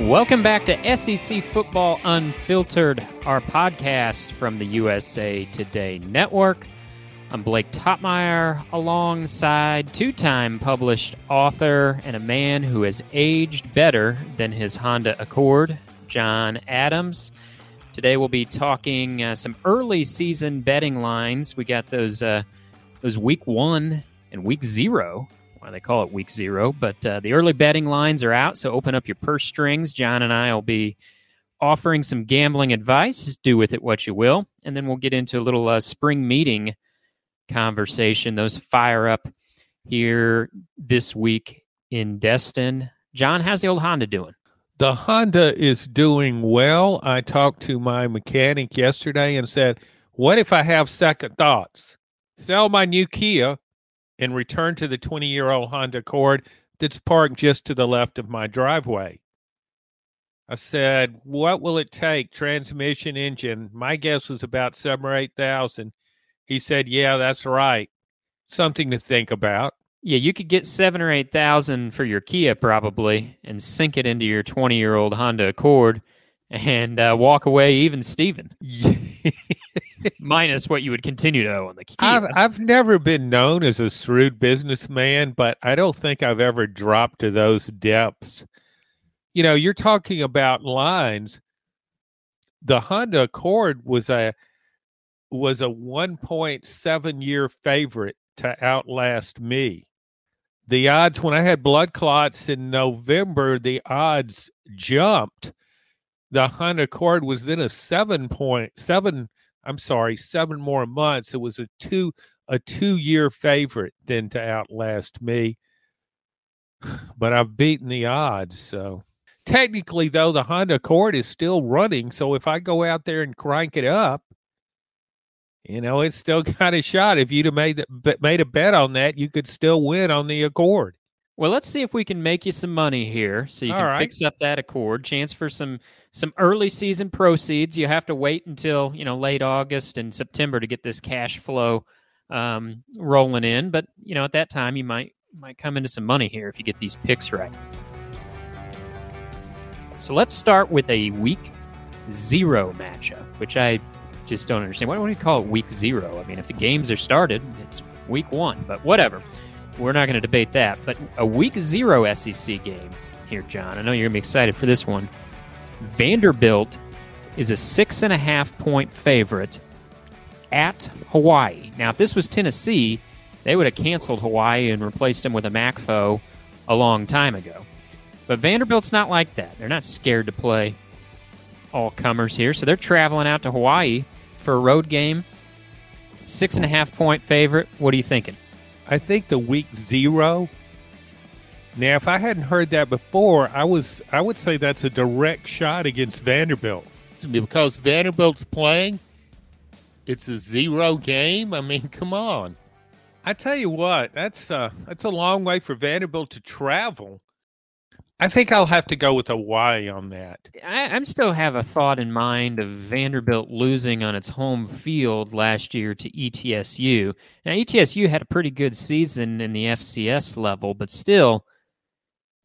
Welcome back to SEC Football Unfiltered, our podcast from the USA Today Network. I'm Blake Toppmeyer alongside two time published author and a man who has aged better than his Honda Accord, John Adams. Today we'll be talking uh, some early season betting lines. We got those uh, those week one and week zero why they call it week zero. But uh, the early betting lines are out, so open up your purse strings. John and I will be offering some gambling advice. Do with it what you will. And then we'll get into a little uh, spring meeting conversation. Those fire up here this week in Destin. John, how's the old Honda doing? The Honda is doing well. I talked to my mechanic yesterday and said, What if I have second thoughts? Sell my new Kia and return to the 20 year old Honda Accord that's parked just to the left of my driveway. I said, What will it take? Transmission engine. My guess was about seven or 8,000. He said, Yeah, that's right. Something to think about. Yeah, you could get seven or 8,000 for your Kia probably and sink it into your 20 year old Honda Accord and uh, walk away even Steven. minus what you would continue to owe on the Kia. I've, I've never been known as a shrewd businessman, but I don't think I've ever dropped to those depths. You know, you're talking about lines. The Honda Accord was a was a 1.7 year favorite to outlast me. The odds when I had blood clots in November, the odds jumped. The Honda Accord was then a seven point seven I'm sorry, seven more months. It was a two a two year favorite then to outlast me. But I've beaten the odds. So technically, though, the Honda Accord is still running. So if I go out there and crank it up, you know, it's still got a shot. If you'd have made the, made a bet on that, you could still win on the Accord. Well, let's see if we can make you some money here, so you All can right. fix up that Accord. Chance for some some early season proceeds. You have to wait until you know late August and September to get this cash flow um, rolling in. But you know at that time you might might come into some money here if you get these picks right. So let's start with a week zero matchup, which I just don't understand. Why do you call it week zero? I mean, if the games are started, it's week one, but whatever. We're not going to debate that. But a week zero SEC game here, John. I know you're going to be excited for this one. Vanderbilt is a six and a half point favorite at Hawaii. Now, if this was Tennessee, they would have canceled Hawaii and replaced them with a MAC foe a long time ago. But Vanderbilt's not like that. They're not scared to play all comers here. So they're traveling out to Hawaii for a road game. Six and a half point favorite. What are you thinking? I think the week zero now, if I hadn't heard that before, I was I would say that's a direct shot against Vanderbilt because Vanderbilt's playing. It's a zero game. I mean, come on. I tell you what, that's uh, that's a long way for Vanderbilt to travel. I think I'll have to go with Hawaii on that. I, I'm still have a thought in mind of Vanderbilt losing on its home field last year to ETSU. Now, ETSU had a pretty good season in the FCS level, but still,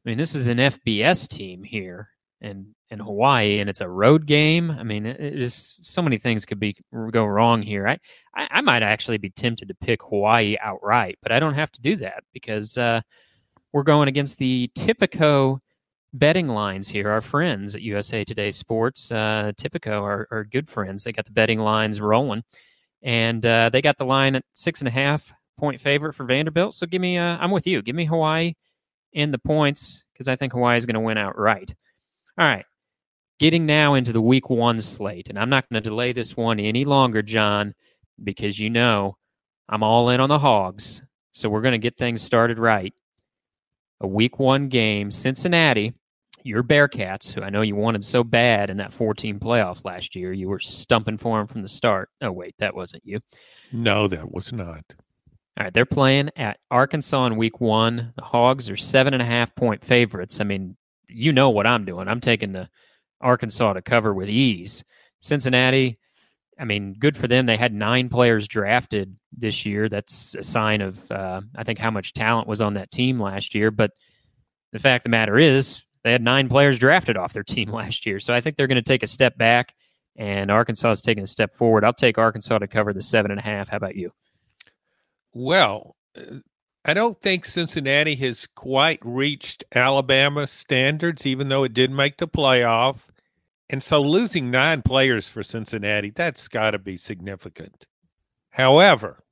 I mean, this is an FBS team here in in Hawaii, and it's a road game. I mean, is so many things could be go wrong here. I, I, I might actually be tempted to pick Hawaii outright, but I don't have to do that because uh, we're going against the Tipico betting lines here. Our friends at USA Today Sports, uh, Tipico, are, are good friends. They got the betting lines rolling, and uh, they got the line at six and a half point favorite for Vanderbilt. So give me, uh, I'm with you. Give me Hawaii in the points because I think Hawaii is going to win outright. All right. Getting now into the week one slate, and I'm not going to delay this one any longer, John, because you know I'm all in on the Hogs. So we're going to get things started right. A week one game, Cincinnati, your Bearcats, who I know you wanted so bad in that 14 playoff last year. You were stumping for them from the start. Oh, wait, that wasn't you. No, that was not. All right, they're playing at Arkansas in week one. The Hogs are seven and a half point favorites. I mean, you know what I'm doing. I'm taking the Arkansas to cover with ease. Cincinnati, I mean, good for them. They had nine players drafted this year. That's a sign of, uh, I think, how much talent was on that team last year. But the fact of the matter is, They had nine players drafted off their team last year. So I think they're going to take a step back, and Arkansas is taking a step forward. I'll take Arkansas to cover the seven and a half. How about you? Well, uh, I don't think Cincinnati has quite reached Alabama standards, even though it did make the playoff. And so losing nine players for Cincinnati, that's got to be significant. However,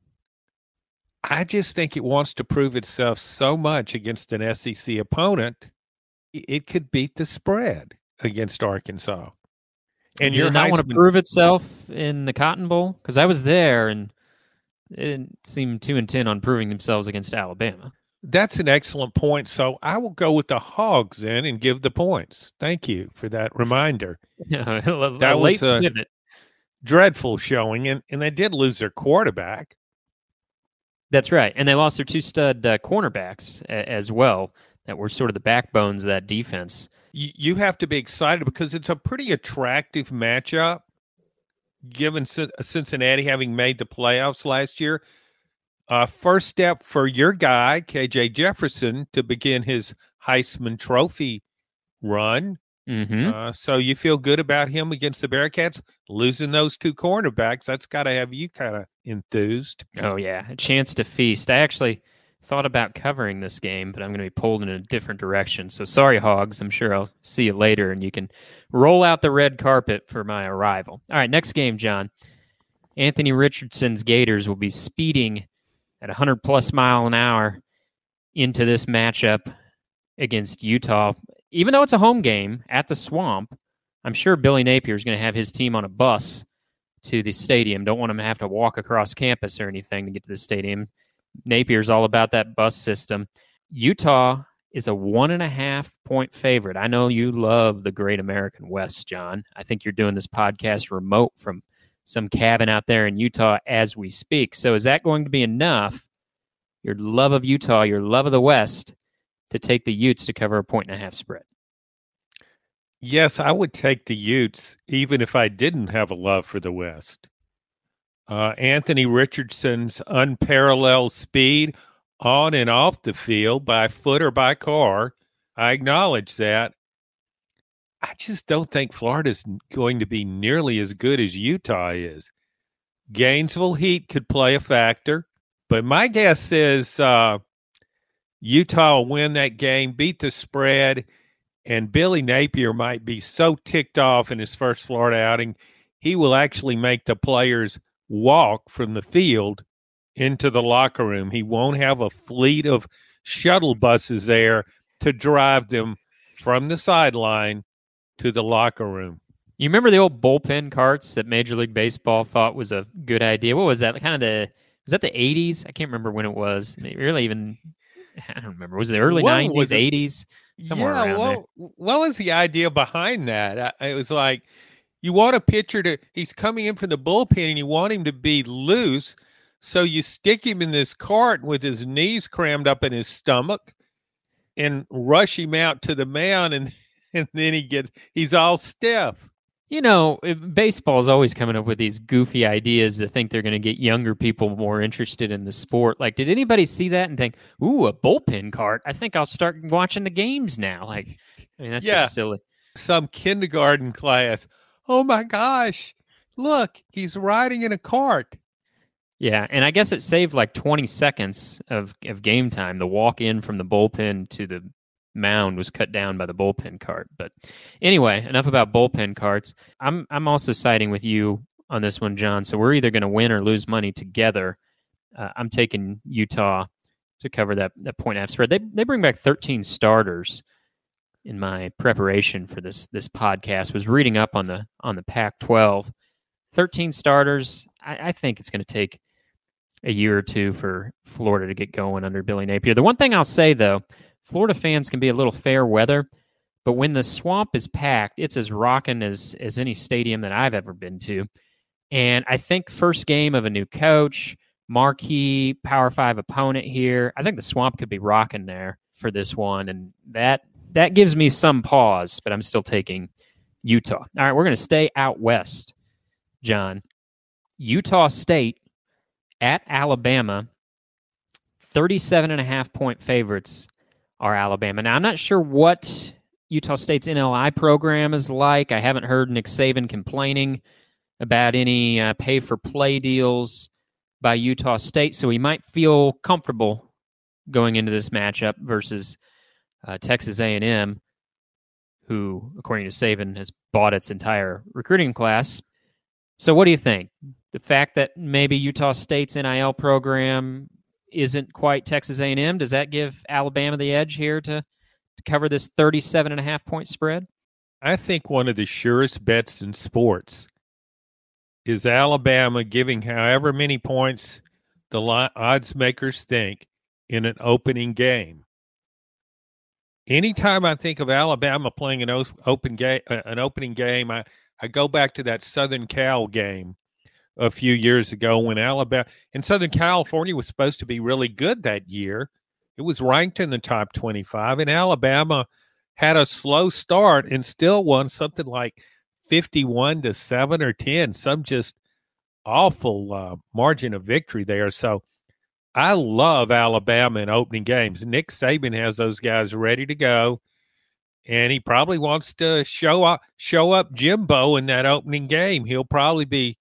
I just think it wants to prove itself so much against an SEC opponent, it could beat the spread against Arkansas. And you're not want to prove itself in the Cotton Bowl because I was there and it didn't seem too intent on proving themselves against Alabama. That's an excellent point. So I will go with the Hogs then and give the points. Thank you for that reminder. that was a pivot. dreadful showing, and, and they did lose their quarterback. That's right, and they lost their two stud uh, cornerbacks a- as well that were sort of the backbones of that defense. You, you have to be excited because it's a pretty attractive matchup given Cincinnati having made the playoffs last year. Uh, first step for your guy, KJ Jefferson, to begin his Heisman Trophy run. Mm-hmm. Uh, so you feel good about him against the Bearcats losing those two cornerbacks. That's got to have you kind of enthused. Oh yeah, a chance to feast. I actually thought about covering this game, but I'm going to be pulled in a different direction. So sorry, Hogs. I'm sure I'll see you later, and you can roll out the red carpet for my arrival. All right, next game, John. Anthony Richardson's Gators will be speeding at 100 plus mile an hour into this matchup against Utah. Even though it's a home game at the Swamp, I'm sure Billy Napier is going to have his team on a bus to the stadium. Don't want them to have to walk across campus or anything to get to the stadium. Napier's all about that bus system. Utah is a one and a half point favorite. I know you love the great American West, John. I think you're doing this podcast remote from some cabin out there in Utah as we speak. So is that going to be enough? Your love of Utah, your love of the West, to take the Utes to cover a point and a half spread. Yes, I would take the Utes even if I didn't have a love for the West. Uh, Anthony Richardson's unparalleled speed on and off the field by foot or by car. I acknowledge that. I just don't think Florida's going to be nearly as good as Utah is. Gainesville Heat could play a factor, but my guess is uh, Utah will win that game, beat the spread, and Billy Napier might be so ticked off in his first Florida outing, he will actually make the players walk from the field into the locker room. He won't have a fleet of shuttle buses there to drive them from the sideline to the locker room. You remember the old bullpen carts that Major League Baseball thought was a good idea? What was that? Kind of the was that the eighties? I can't remember when it was. Really, even I don't remember. Was it the early nineties, eighties? Somewhere yeah, around what, there. what was the idea behind that? It was like you want a pitcher to he's coming in from the bullpen and you want him to be loose. So you stick him in this cart with his knees crammed up in his stomach and rush him out to the mound and and then he gets he's all stiff. You know baseball is always coming up with these goofy ideas to think they're going to get younger people more interested in the sport. Like did anybody see that and think ooh a bullpen cart. I think i'll start watching the games now. Like i mean that's yeah. just silly. Some kindergarten class oh my gosh, look, he's riding in a cart. Yeah, and I guess it saved like 20 seconds of, of game time. The walk in from the bullpen to the mound was cut down by the bullpen cart. But anyway, enough about bullpen carts. I'm I'm also siding with you on this one, John. So we're either going to win or lose money together. Uh, I'm taking Utah to cover that that point half spread. They they bring back 13 starters in my preparation for this this podcast was reading up on the on the Pac-12. 13 starters. I, I think it's going to take a year or two for Florida to get going under Billy Napier. The one thing I'll say though, Florida fans can be a little fair weather, but when the swamp is packed, it's as rocking as as any stadium that I've ever been to. And I think first game of a new coach, marquee Power Five opponent here. I think the swamp could be rocking there for this one, and that that gives me some pause, but I'm still taking Utah. All right, we're going to stay out west, John. Utah State at Alabama, 37 and a half point favorites are Alabama. Now, I'm not sure what Utah State's NIL program is like. I haven't heard Nick Saban complaining about any uh, pay for play deals by Utah State, so he might feel comfortable going into this matchup versus uh, Texas A&M, who, according to Saban, has bought its entire recruiting class. So, what do you think? The fact that maybe Utah State's NIL program isn't quite Texas A&M, does that give Alabama the edge here to, to cover this 37 and a half point spread? I think one of the surest bets in sports is Alabama giving however many points the odds makers think in an opening game. Anytime I think of Alabama playing an open game, uh, an opening game, I, I go back to that Southern Cal game a few years ago when Alabama and Southern California was supposed to be really good that year. It was ranked in the top 25, and Alabama had a slow start and still won something like 51 to 7 or 10, some just awful uh, margin of victory there. So I love Alabama in opening games. Nick Saban has those guys ready to go. And he probably wants to show up show up Jimbo in that opening game. He'll probably be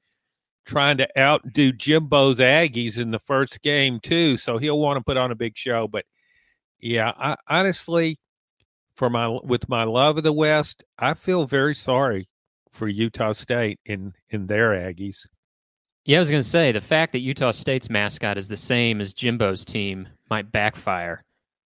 trying to outdo Jimbo's Aggies in the first game too. So he'll want to put on a big show. But yeah, I, honestly, for my with my love of the West, I feel very sorry for Utah State in in their Aggies. Yeah, I was going to say the fact that Utah State's mascot is the same as Jimbo's team might backfire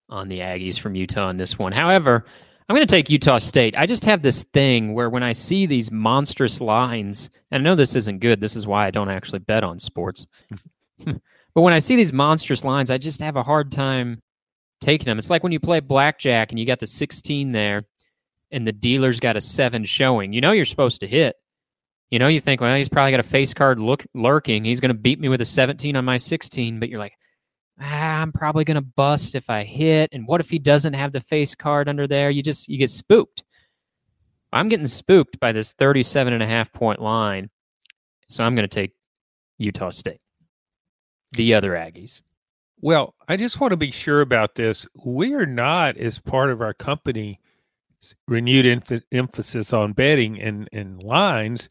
on the Aggies from Utah in this one. However, I'm going to take Utah State. I just have this thing where when I see these monstrous lines, and I know this isn't good, this is why I don't actually bet on sports. but when I see these monstrous lines, I just have a hard time taking them. It's like when you play blackjack and you got the 16 there and the dealer's got a seven showing. You know you're supposed to hit. You know, you think, well, he's probably got a face card look, lurking. He's going to beat me with a 17 on my 16. But you're like, ah, I'm probably going to bust if I hit. And what if he doesn't have the face card under there? You just, you get spooked. I'm getting spooked by this 37 and a half point line. So I'm going to take Utah State, the other Aggies. Well, I just want to be sure about this. We are not, as part of our company, renewed emph- emphasis on betting and, and lines,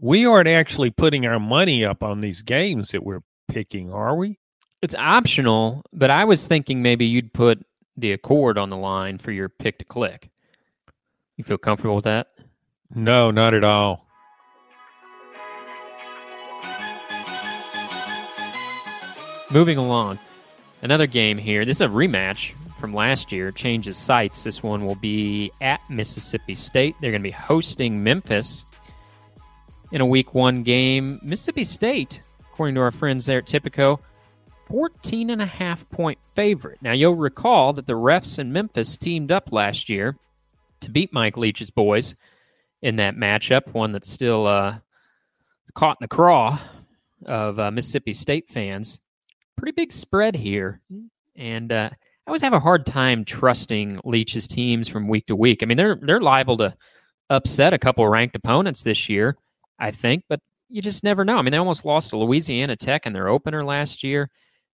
we aren't actually putting our money up on these games that we're picking, are we? It's optional, but I was thinking maybe you'd put the accord on the line for your pick to click. You feel comfortable with that? No, not at all. Moving along. Another game here. This is a rematch from last year. Changes sites. This one will be at Mississippi State. They're going to be hosting Memphis in a week one game. Mississippi State, according to our friends there at Tipico, 14 and a half point favorite. Now, you'll recall that the refs in Memphis teamed up last year to beat Mike Leach's boys in that matchup, one that's still uh, caught in the craw of uh, Mississippi State fans. Pretty big spread here. And uh, I always have a hard time trusting Leach's teams from week to week. I mean, they're they're liable to upset a couple ranked opponents this year, I think, but you just never know. I mean, they almost lost to Louisiana Tech in their opener last year,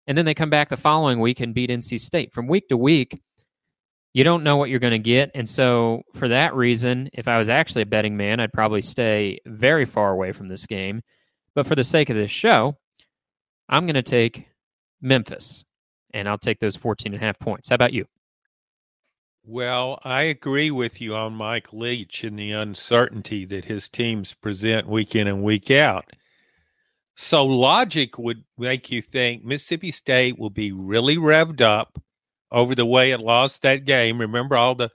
and then they come back the following week and beat NC State. From week to week, you don't know what you're going to get. And so, for that reason, if I was actually a betting man, I'd probably stay very far away from this game. But for the sake of this show, I'm going to take Memphis, and I'll take those 14 and a half points. How about you? Well, I agree with you on Mike Leach and the uncertainty that his teams present week in and week out. So, logic would make you think Mississippi State will be really revved up over the way it lost that game. Remember all the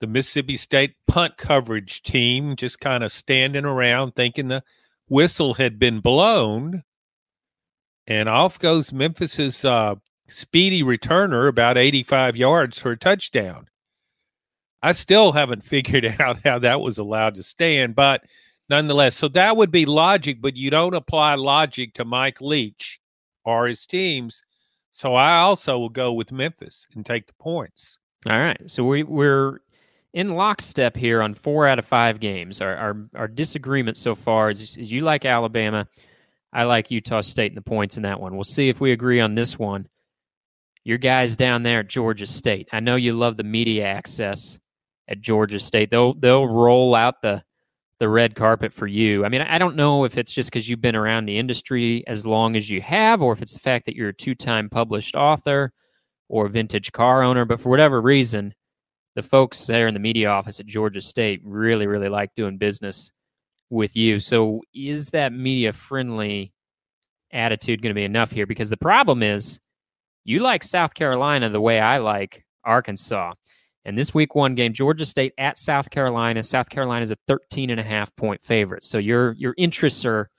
the Mississippi State punt coverage team just kind of standing around thinking the whistle had been blown. And off goes Memphis's uh, speedy returner about 85 yards for a touchdown. I still haven't figured out how that was allowed to stand, but nonetheless, so that would be logic, but you don't apply logic to Mike Leach or his teams. So I also will go with Memphis and take the points. All right. So we, we're in lockstep here on four out of five games. Our our, our disagreement so far is, is you like Alabama. I like Utah State and the points in that one. We'll see if we agree on this one. Your guys down there at Georgia State. I know you love the media access at Georgia State. They'll they'll roll out the the red carpet for you. I mean, I don't know if it's just because you've been around the industry as long as you have, or if it's the fact that you're a two time published author or vintage car owner, but for whatever reason, the folks there in the media office at Georgia State really, really like doing business with you. So, is that media friendly attitude going to be enough here? Because the problem is, you like South Carolina the way I like Arkansas. And this week one game, Georgia State at South Carolina. South Carolina is a 13 and a half point favorite. So your your interests are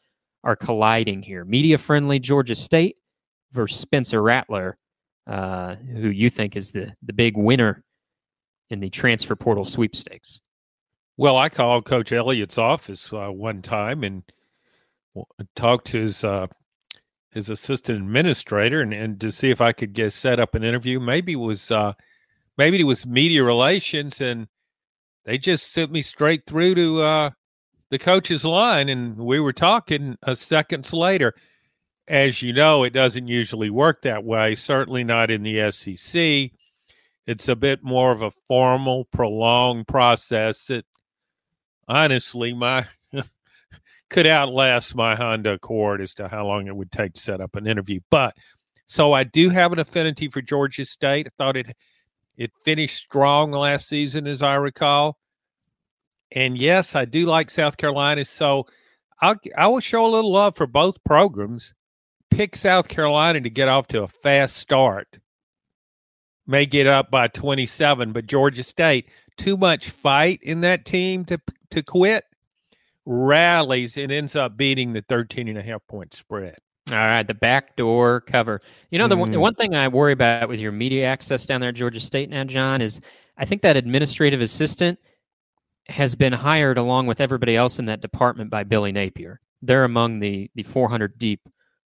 are colliding here. Media friendly Georgia State versus Spencer Rattler, uh, who you think is the the big winner in the transfer portal sweepstakes. Well, I called Coach Elliott's office uh, one time and talked to his uh, his assistant administrator and, and to see if I could get set up an interview. Maybe it was uh, maybe it was media relations and they just sent me straight through to uh, the coach's line and we were talking a seconds later as you know it doesn't usually work that way certainly not in the sec it's a bit more of a formal prolonged process that honestly my could outlast my honda accord as to how long it would take to set up an interview but so i do have an affinity for georgia state i thought it it finished strong last season, as I recall. And yes, I do like South Carolina. So I'll, I will show a little love for both programs. Pick South Carolina to get off to a fast start. May get up by 27, but Georgia State, too much fight in that team to, to quit, rallies and ends up beating the 13 and a half point spread. All right, the backdoor cover. You know, the, mm. one, the mm-hmm. one thing I worry about with your media access down there at Georgia State now, John, is I think that administrative assistant has been hired along with everybody else in that department by Billy Napier. They're among the the 400 deep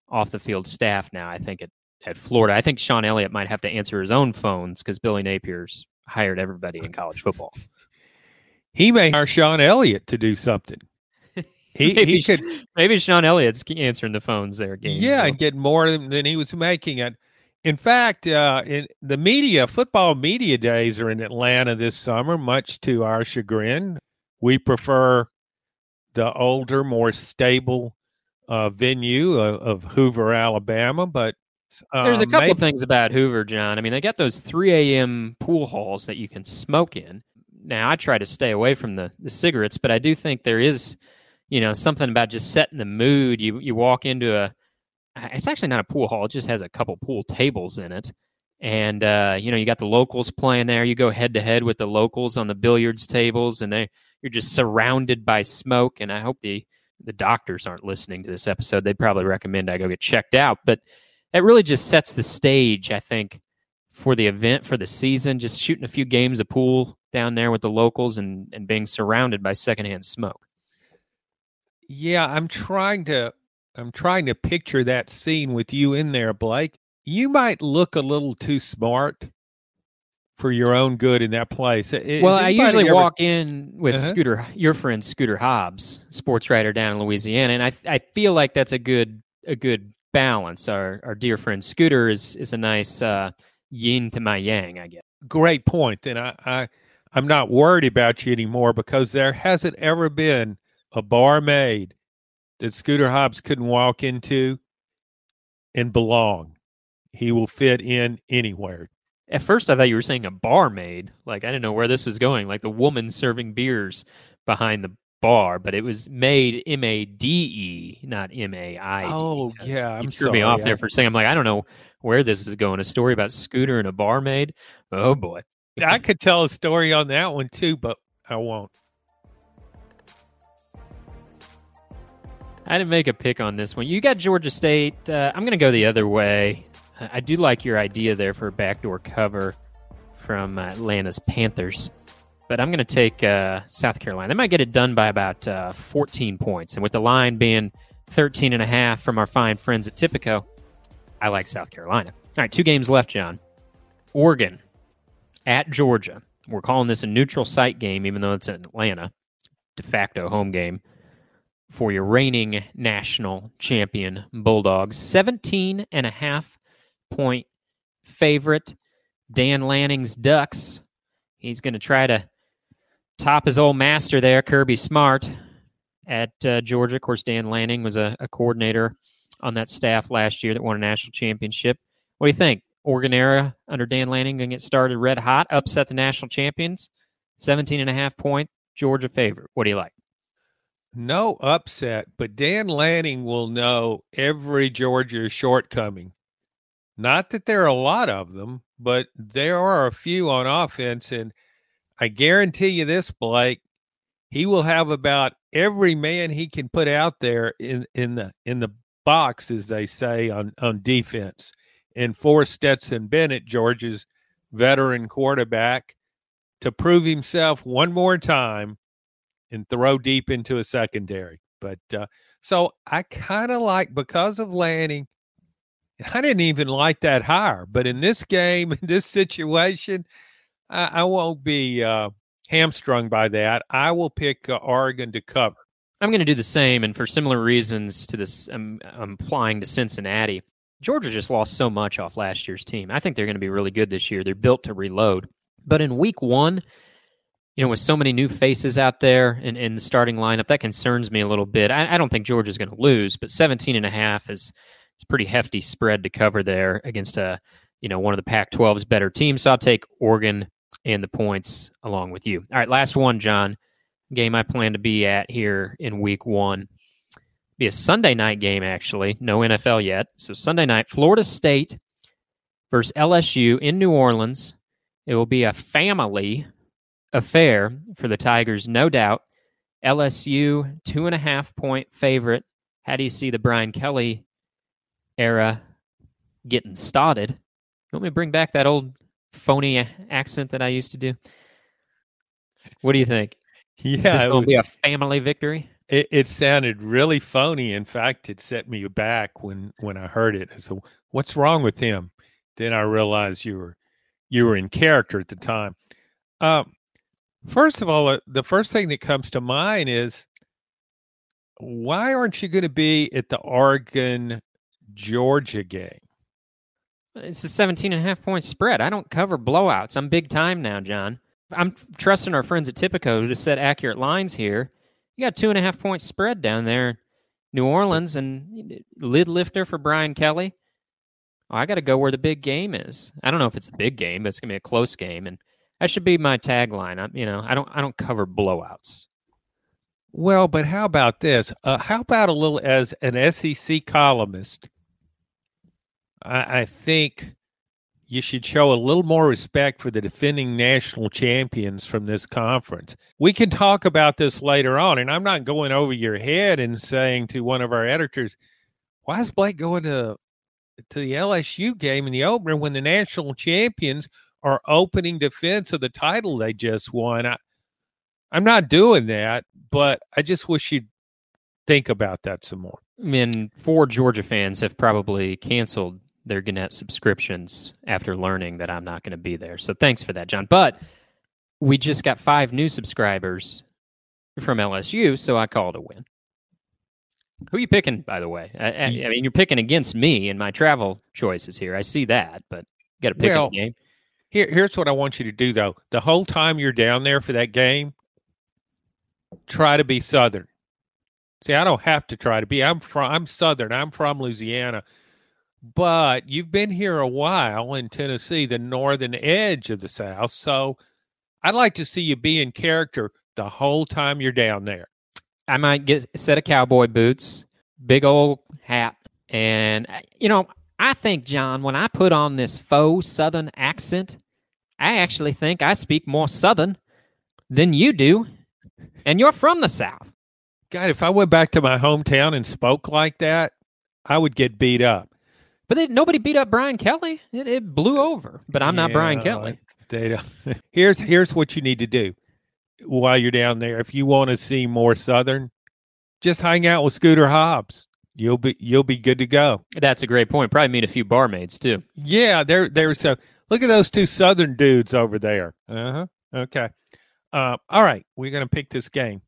off the field staff now. I think at at Florida. I think Shawn Elliott might have to answer his own phones because Billy Napier's hired everybody in college football. He may hire Shawn Elliott to do something. He, maybe, he could maybe Shawn Elliott's answering the phones there. Game, yeah, and get more than, than he was making. It. In fact, uh, in the media, football media days are in Atlanta this summer, much to our chagrin. We prefer the older, more stable uh, venue of, of, Hoover, Alabama, but uh, there's a couple maybe... things about Hoover, John. I mean, they got those 3 a.m. pool halls that you can smoke in. Now, I try to stay away from the, the cigarettes, but I do think there is you know something about just setting the mood. You you walk into a it's actually not a pool hall it just has a couple pool tables in it. And uh, you know you got the locals playing there. You go head to head with the locals on the billiards tables and they you're just surrounded by smoke. And i hope the the doctors aren't listening to this episode. They'd probably recommend i go get checked out. But that really just sets the stage i think for the event for the season. Just shooting a few games of pool down there with the locals and and being surrounded by secondhand smoke yeah, I'm trying to I'm trying to picture that scene with you in there, Blake. You might look a little too smart for your own good in that place. Is well, I usually ever... walk in with uh-huh. Scooter, your friend Scooter Hobbs, sports writer down in Louisiana, and I I feel like that's a good a good balance. Our our dear friend Scooter is is a nice uh, yin to my yang, I guess. Great point, and I, I I'm not worried about you anymore because there hasn't ever been a barmaid that Scooter Hobbs couldn't walk into and belong. He will fit in anywhere. At first, I thought you were saying a barmaid. Like, I didn't know where this was going. Like the woman serving beers behind the bar, but it was made M A D E, not M A I. Oh, yeah. I'm you threw sorry. me off there for a second. I'm like, I don't know where this is going. A story about Scooter and a barmaid? Oh, boy. I could tell a story on that one too, but I won't. I didn't make a pick on this one. You got Georgia State. Uh, I'm going to go the other way. I do like your idea there for a backdoor cover from Atlanta's Panthers, but I'm going to take uh, South Carolina. They might get it done by about uh, 14 points, and with the line being 13 and a half from our fine friends at Tipico, I like South Carolina. All right, two games left, John. Oregon at Georgia. We're calling this a neutral site game, even though it's in Atlanta, de facto home game for your reigning national champion Bulldogs. 17 and a half point favorite. Dan Lanning's Ducks. He's going to try to top his old master there, Kirby Smart at uh, Georgia. Of course, Dan Lanning was a, a, coordinator on that staff last year that won a national championship. What do you think? Oregon era under Dan Lanning going to get started red hot, upset the national champions, 17 and a half point Georgia favorite. What do you like? No upset, but Dan Lanning will know every Georgia shortcoming. Not that there are a lot of them, but there are a few on offense. And I guarantee you this, Blake, he will have about every man he can put out there in, in the in the box, as they say, on, on defense. And for Stetson Bennett, Georgia's veteran quarterback, to prove himself one more time and throw deep into a secondary. But uh, so I kind of like because of Lanning. I didn't even like that hire, but in this game, in this situation, I, I won't be uh, hamstrung by that. I will pick uh, Oregon to cover. I'm going to do the same, and for similar reasons to this, I'm, I'm applying to Cincinnati. Georgia just lost so much off last year's team. I think they're going to be really good this year. They're built to reload. But in week one, you know, with so many new faces out there in, in the starting lineup, that concerns me a little bit. I, I don't think Georgia's going to lose, but 17 and a half is it's a pretty hefty spread to cover there against a you know one of the Pac-12's better teams. So I'll take Oregon and the points along with you. All right, last one, John. Game I plan to be at here in Week One. Be a Sunday night game actually. No NFL yet. So Sunday night, Florida State versus LSU in New Orleans. It will be a family affair for the Tigers, no doubt. LSU, two and a half point favorite. How do you see the Brian Kelly era getting started? You want me to bring back that old phony accent that I used to do? What do you think? Yeah, Is this going to be a family victory? It, it sounded really phony. In fact, it set me back when when I heard it. So, what's wrong with him? Then I realized you were you were in character at the time. Um, First of all, uh, the first thing that comes to mind is why aren't you going to be at the Oregon Georgia game? It's a 17 and a half point spread. I don't cover blowouts. I'm big time now, John. I'm trusting our friends at Tipico to set accurate lines here. You got two and a half point spread down there, New Orleans, and lid lifter for Brian Kelly. Oh, I got to go where the big game is. I don't know if it's the big game, but it's going to be a close game. And that should be my tagline. I, you know, I don't I don't cover blowouts. Well, but how about this? Uh, how about a little as an SEC columnist? I, I think you should show a little more respect for the defending national champions from this conference. We can talk about this later on, and I'm not going over your head and saying to one of our editors, "Why is Blake going to to the LSU game in the opener when the national champions our opening defense of the title they just won. I, I'm not doing that, but I just wish you'd think about that some more. I mean, four Georgia fans have probably canceled their Gannett subscriptions after learning that I'm not going to be there. So thanks for that, John. But we just got five new subscribers from LSU, so I call it a win. Who are you picking, by the way? I, I, I mean, you're picking against me and my travel choices here. I see that, but got to pick well, a game. Here, here's what I want you to do though. The whole time you're down there for that game, try to be Southern. See, I don't have to try to be. I'm from. I'm Southern. I'm from Louisiana, but you've been here a while in Tennessee, the northern edge of the South. So, I'd like to see you be in character the whole time you're down there. I might get a set of cowboy boots, big old hat, and uh, you know, I think John, when I put on this faux Southern accent, I actually think I speak more Southern than you do, and you're from the South. God, if I went back to my hometown and spoke like that, I would get beat up. But they, nobody beat up Brian Kelly. It, it blew over. But I'm yeah, not Brian Kelly. Data. here's here's what you need to do while you're down there. If you want to see more Southern, just hang out with Scooter Hobbs. You'll be you'll be good to go. That's a great point. Probably meet a few barmaids too. Yeah, there there's so Look at those two Southern dudes over there. Uh huh. Okay. Uh, all right. We're going to pick this game.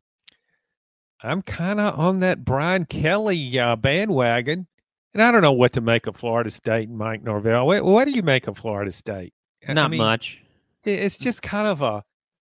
I'm kind of on that Brian Kelly uh, bandwagon. And I don't know what to make of Florida State and Mike Norvell. What, what do you make of Florida State? Not I mean, much. It's just kind of a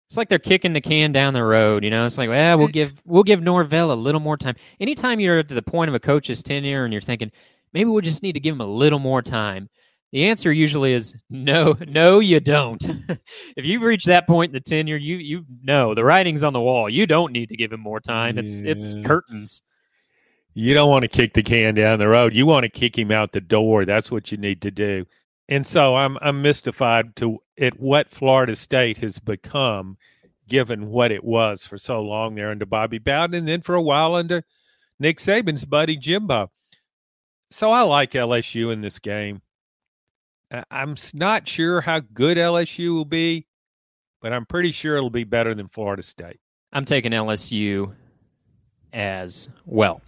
It's like they're kicking the can down the road. You know, it's like, well, we'll give we'll give Norvell a little more time. Anytime you're at the point of a coach's tenure and you're thinking maybe we'll just need to give him a little more time, the answer usually is no, no, you don't. if you've reached that point in the tenure, you you know the writing's on the wall. You don't need to give him more time. It's Yeah. it's curtains. You don't want to kick the can down the road. You want to kick him out the door. That's what you need to do. And so I'm I'm mystified to at what Florida State has become, given what it was for so long there under Bobby Bowden, and then for a while under Nick Saban's buddy Jimbo. So I like LSU in this game. I'm not sure how good LSU will be, but I'm pretty sure it'll be better than Florida State. I'm taking LSU as well.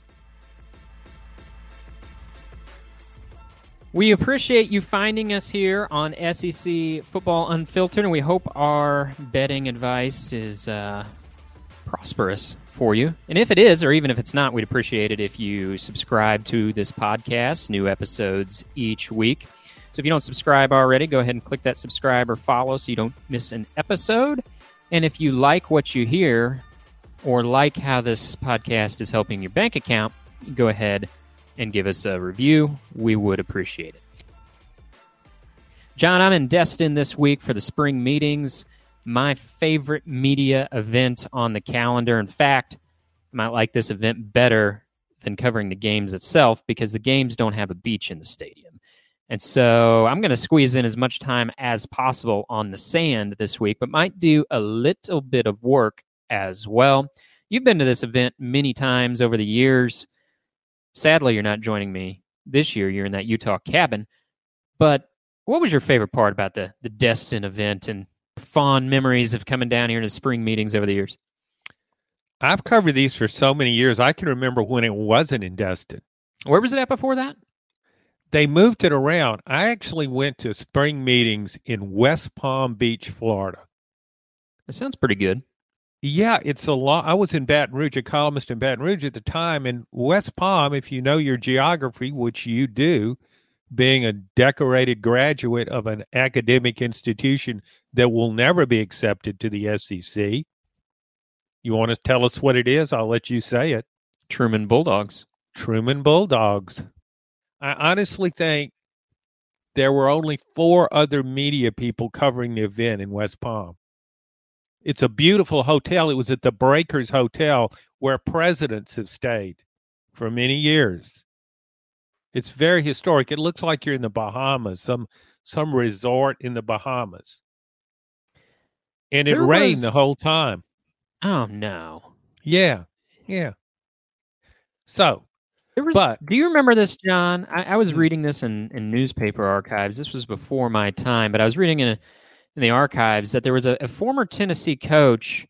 We appreciate you finding us here on SEC Football Unfiltered, and we hope our betting advice is uh, prosperous for you. And if it is, or even if it's not, we'd appreciate it if you subscribe to this podcast. New episodes each week. So if you don't subscribe already, go ahead and click that subscribe or follow so you don't miss an episode. And if you like what you hear, or like how this podcast is helping your bank account, go ahead and give us a review. We would appreciate it. John, I'm in Destin this week for the spring meetings, my favorite media event on the calendar. In fact, I might like this event better than covering the games itself because the games don't have a beach in the stadium. And so I'm going to squeeze in as much time as possible on the sand this week, but might do a little bit of work as well. You've been to this event many times over the years. Sadly, you're not joining me this year. You're in that Utah cabin. But what was your favorite part about the the Destin event and fond memories of coming down here to spring meetings over the years? I've covered these for so many years. I can remember when it wasn't in Destin. Where was it at before that? They moved it around. I actually went to spring meetings in West Palm Beach, Florida. That sounds pretty good. Yeah, it's a lot. I was in Baton Rouge, a columnist in Baton Rouge at the time. And West Palm, if you know your geography, which you do, being a decorated graduate of an academic institution that will never be accepted to the SEC, you want to tell us what it is? I'll let you say it. Truman Bulldogs. Truman Bulldogs. I honestly think there were only four other media people covering the event in West Palm. It's a beautiful hotel. It was at the Breakers Hotel where presidents have stayed for many years. It's very historic. It looks like you're in the Bahamas, some some resort in the Bahamas. And it There rained was- the whole time. Oh no. Yeah. Yeah. So, There was, But- do you remember this, John? I, I was Mm. reading this in, in newspaper archives. This was before my time, but I was reading in, a, in the archives that there was a, a former Tennessee coach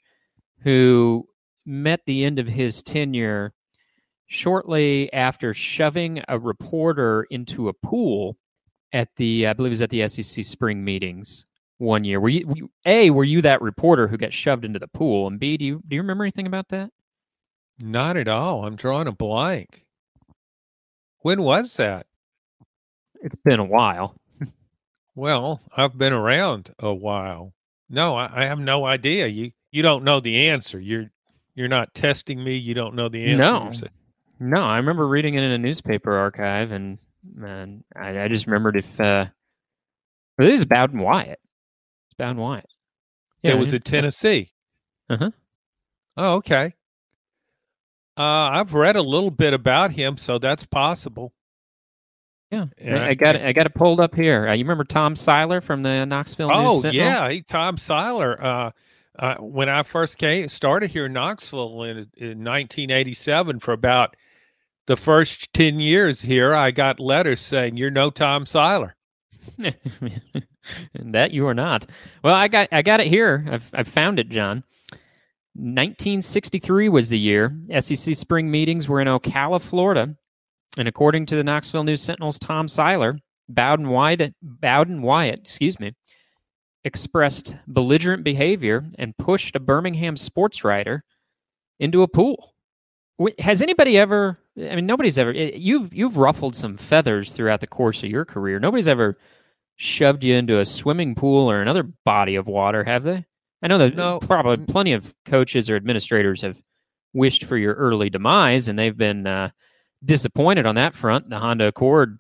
who met the end of his tenure shortly after shoving a reporter into a pool at the, I believe it was at the SEC spring meetings one year. Were you, were you- A, were you that reporter who got shoved into the pool? And B, do you, do you remember anything about that? not at all. I'm drawing a blank. When was that? It's been a while. Well, I've been around a while. No, I, I have no idea. You you don't know the answer. You're you're not testing me. You don't know the answer. No. No, I remember reading it in a newspaper archive, and and I, I just remembered if uh, well, it was Bowden Wyatt. It's Bowden Wyatt. it was in Tennessee. Uh-huh. Oh, okay. Uh, I've read a little bit about him, so that's possible. Yeah, And I, got it. I got it pulled up here. Uh, you remember Tom Siler from the Knoxville News Oh Sentinel? yeah, he, Tom Siler. Uh, uh, when I first came, started here in Knoxville in, in 1987, for about the first 10 years here, I got letters saying, "You're no Tom Siler." that you are not. Well, I got I got it here. I've I've found it, John. 1963 was the year. SEC spring meetings were in Ocala, Florida, and according to the Knoxville News Sentinel's Tom Siler, Bowden Wyatt, Bowden Wyatt, excuse me, expressed belligerent behavior and pushed a Birmingham sports writer into a pool. Has anybody ever? I mean, nobody's ever. You've you've ruffled some feathers throughout the course of your career. Nobody's ever shoved you into a swimming pool or another body of water, have they? I know that No. probably plenty of coaches or administrators have wished for your probably plenty of coaches or administrators have wished for your early demise, and they've been uh, disappointed on that front. The Honda Accord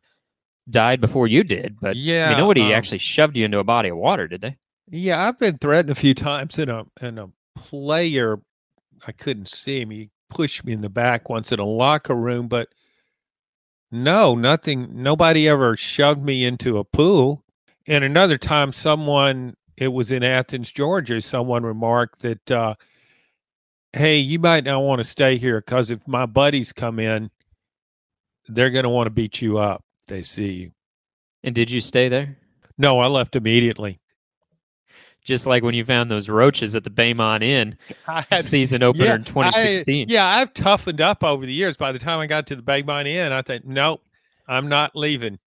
died before you did, but I Yeah, mean, nobody um, actually shoved you into a body of water, did they? Yeah, I've been threatened a few times in a in a player. I couldn't see him. He pushed me in the back once in a locker room, but no, nothing. Nobody ever shoved me into a pool. And another time, someone it was in Athens, Georgia. Someone remarked that, uh, "Hey, you might not want to stay here because if my buddies come in, they're going to want to beat you up. if They see you." And did you stay there? No, I left immediately. Just like when you found those roaches at the Baymont Inn had season opener Yeah, in 2016. I- yeah, I've toughened up over the years. By the time I got to the Baymont Inn, I thought, nope, I'm not leaving.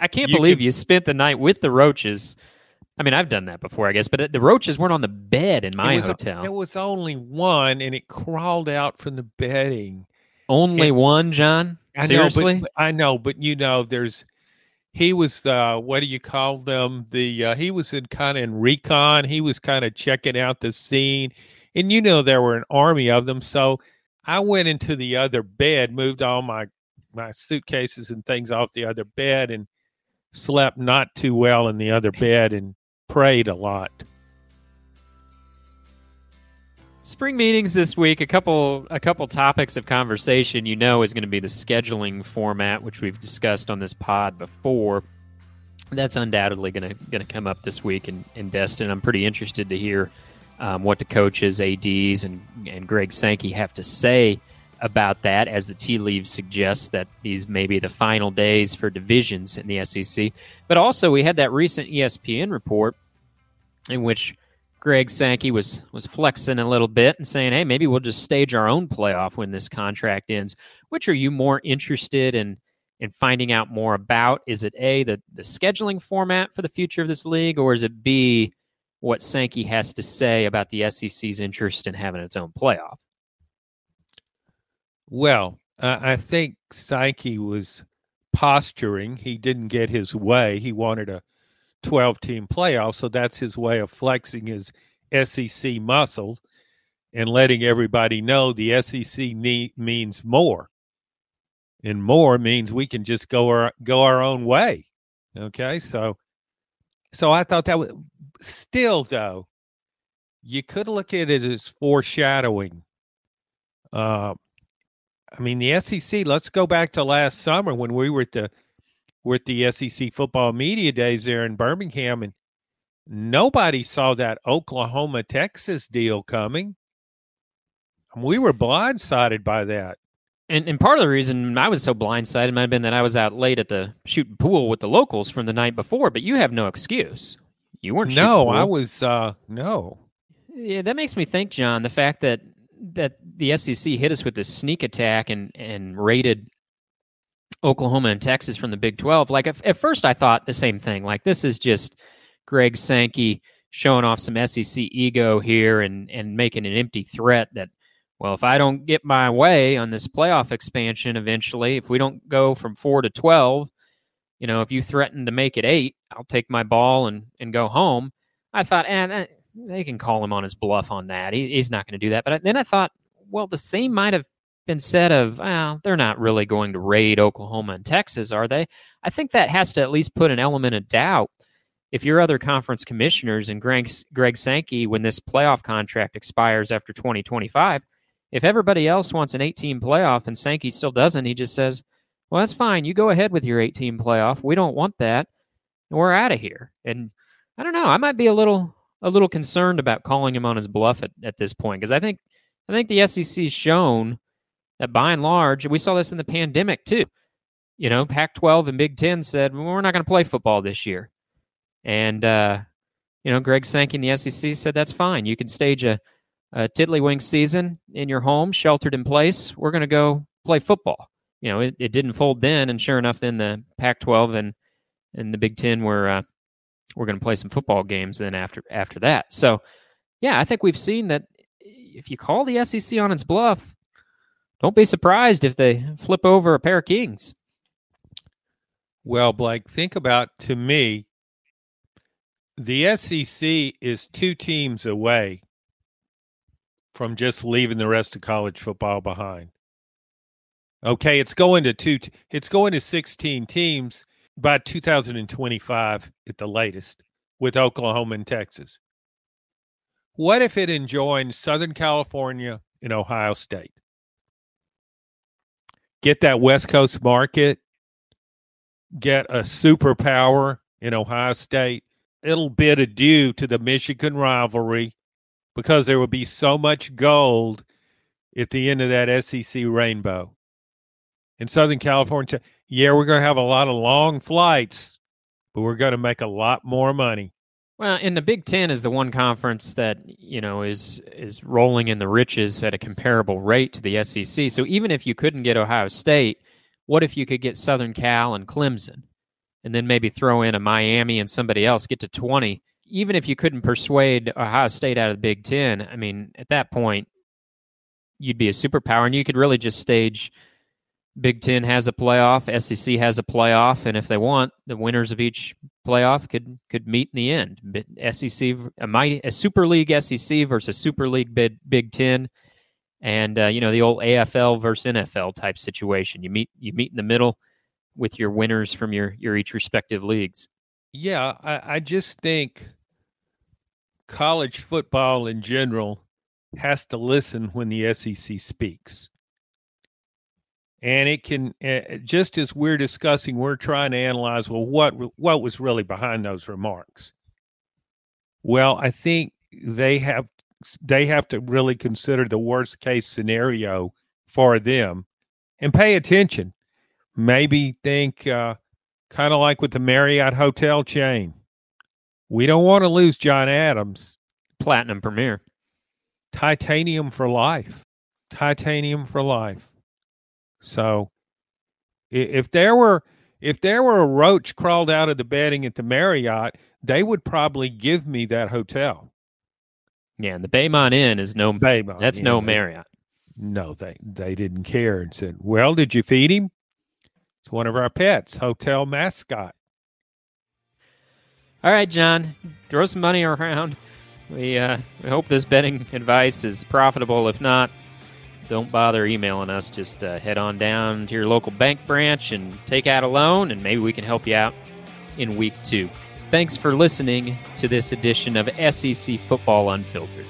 I can't You believe could- you spent the night with the roaches. I mean, I've done that before, I guess, but the roaches weren't on the bed in my it hotel. It was only one, and it crawled out from the bedding. Only it- one, John? I Seriously? know, but, I know, but you know, there's. He was, uh, what do you call them? The uh, he was in kind of in recon. He was kind of checking out the scene, and you know there were an army of them. So I went into the other bed, moved all my my suitcases and things off the other bed, and slept not too well in the other bed, and prayed a lot. Spring meetings this week. A couple, a couple topics of conversation. You know, is going to be the scheduling format, which we've discussed on this pod before. That's undoubtedly going to going to come up this week in in Destin. I'm pretty interested to hear um, what the coaches, ads, and and Greg Sankey have to say about that, as the tea leaves suggest that these may be the final days for divisions in the SEC. But also, we had that recent ESPN report in which Greg Sankey was was flexing a little bit and saying, "Hey, maybe we'll just stage our own playoff when this contract ends." Which are you more interested in in finding out more about? Is it a the the scheduling format for the future of this league, or is it b what Sankey has to say about the SEC's interest in having its own playoff? Well, uh, I think Sankey was posturing. He didn't get his way. He wanted a 12 team playoff. So that's his way of flexing his SEC muscle and letting everybody know the SEC need, means more. And more means we can just go our go our own way. Okay? So so I thought that was still though you could look at it as foreshadowing. Uh, I mean, the SEC. Let's go back to last summer when we were at the were at the SEC football media days there in Birmingham, and nobody saw that Oklahoma Texas deal coming. And we were blindsided by that. And and part of the reason I was so blindsided might have been that I was out late at the shooting pool with the locals from the night before. But you have no excuse. You weren't. No. I was uh no. Yeah, that makes me think, John, the fact that that the SEC hit us with this sneak attack and and raided Oklahoma and Texas from the Big 12. Like at, at first I thought the same thing. Like this is just Greg Sankey showing off some SEC ego here and and making an empty threat that well, if I don't get my way on this playoff expansion eventually, if we don't go from 4 to 12, you know, if you threaten to make it 8, I'll take my ball and and go home. I thought, and eh, they can call him on his bluff on that. He, he's not going to do that. But I, then I thought, well, the same might have been said of, well, they're not really going to raid Oklahoma and Texas, are they? I think that has to at least put an element of doubt. If your other conference commissioners and Greg, Greg Sankey, when this playoff contract expires after 2025, if everybody else wants an 18 playoff and Sankey still doesn't, he just says, well, that's fine. You go ahead with your 18 playoff. We don't want that. We're out of here. And I don't know. I might be a little a little concerned about calling him on his bluff at, at this point because I think I think the SEC's shown that by and large we saw this in the pandemic too. You know, Pac-12 and Big Ten said well, we're not going to play football this year, and uh, you know Greg Sankey in the SEC said that's fine. You can stage a, a tiddlywink season in your home, sheltered in place. We're going to go play football. You know, it, it didn't fold then, and sure enough, then the Pac-12 and and the Big Ten were uh, we're going to play some football games then after after that. So, yeah, I think we've seen that if you call the SEC on its bluff, don't be surprised if they flip over a pair of kings. Well, Blake, think about to me the SEC is two teams away from just leaving the rest of college football behind. Okay, it's going to two it's going to 16 teams by 2025 at the latest with Oklahoma and Texas. What if it enjoined Southern California and Ohio State? Get that West Coast market, get a superpower in Ohio State. It'll bid adieu to the Michigan rivalry because there will be so much gold at the end of that SEC rainbow. In Southern California, yeah, we're going to have a lot of long flights, but we're going to make a lot more money. Well, and the Big Ten is the one conference that you know is is rolling in the riches at a comparable rate to the SEC. So even if you couldn't get Ohio State, what if you could get Southern Cal and Clemson, and then maybe throw in a Miami and somebody else, get to twenty? even if you couldn't persuade Ohio State out of the Big Ten, I mean, at that point, you'd be a superpower, and you could really just stage. Big Ten has a playoff, SEC has a playoff, and if they want, the winners of each playoff could could meet in the end. But SEC, a, mighty, a Super League SEC versus Super League Big, Big Ten, and uh, you know the old AFL versus NFL type situation. You meet you meet in the middle with your winners from your your each respective leagues. Yeah, I, I just think college football in general has to listen when the SEC speaks. And it can uh, just as we're discussing, we're trying to analyze well what what was really behind those remarks. Well, I think they have they have to really consider the worst case scenario for them and pay attention. Maybe think uh, kind of like with the Marriott hotel chain. We don't want to lose John Adams. Platinum Premier. Titanium for life. Titanium for life. So if there were if there were a roach crawled out of the bedding at the Marriott, they would probably give me that hotel. Yeah, and the Baymont Inn is no Baymont. That's no Marriott. No, they they didn't care and said, "Well, did you feed him?" It's one of our pets, hotel mascot. All right, John, throw some money around. We, uh, we hope this betting advice is profitable. If not, don't bother emailing us. Just uh, head on down to your local bank branch and take out a loan, and maybe we can help you out in week two. Thanks for listening to this edition of SEC Football Unfiltered.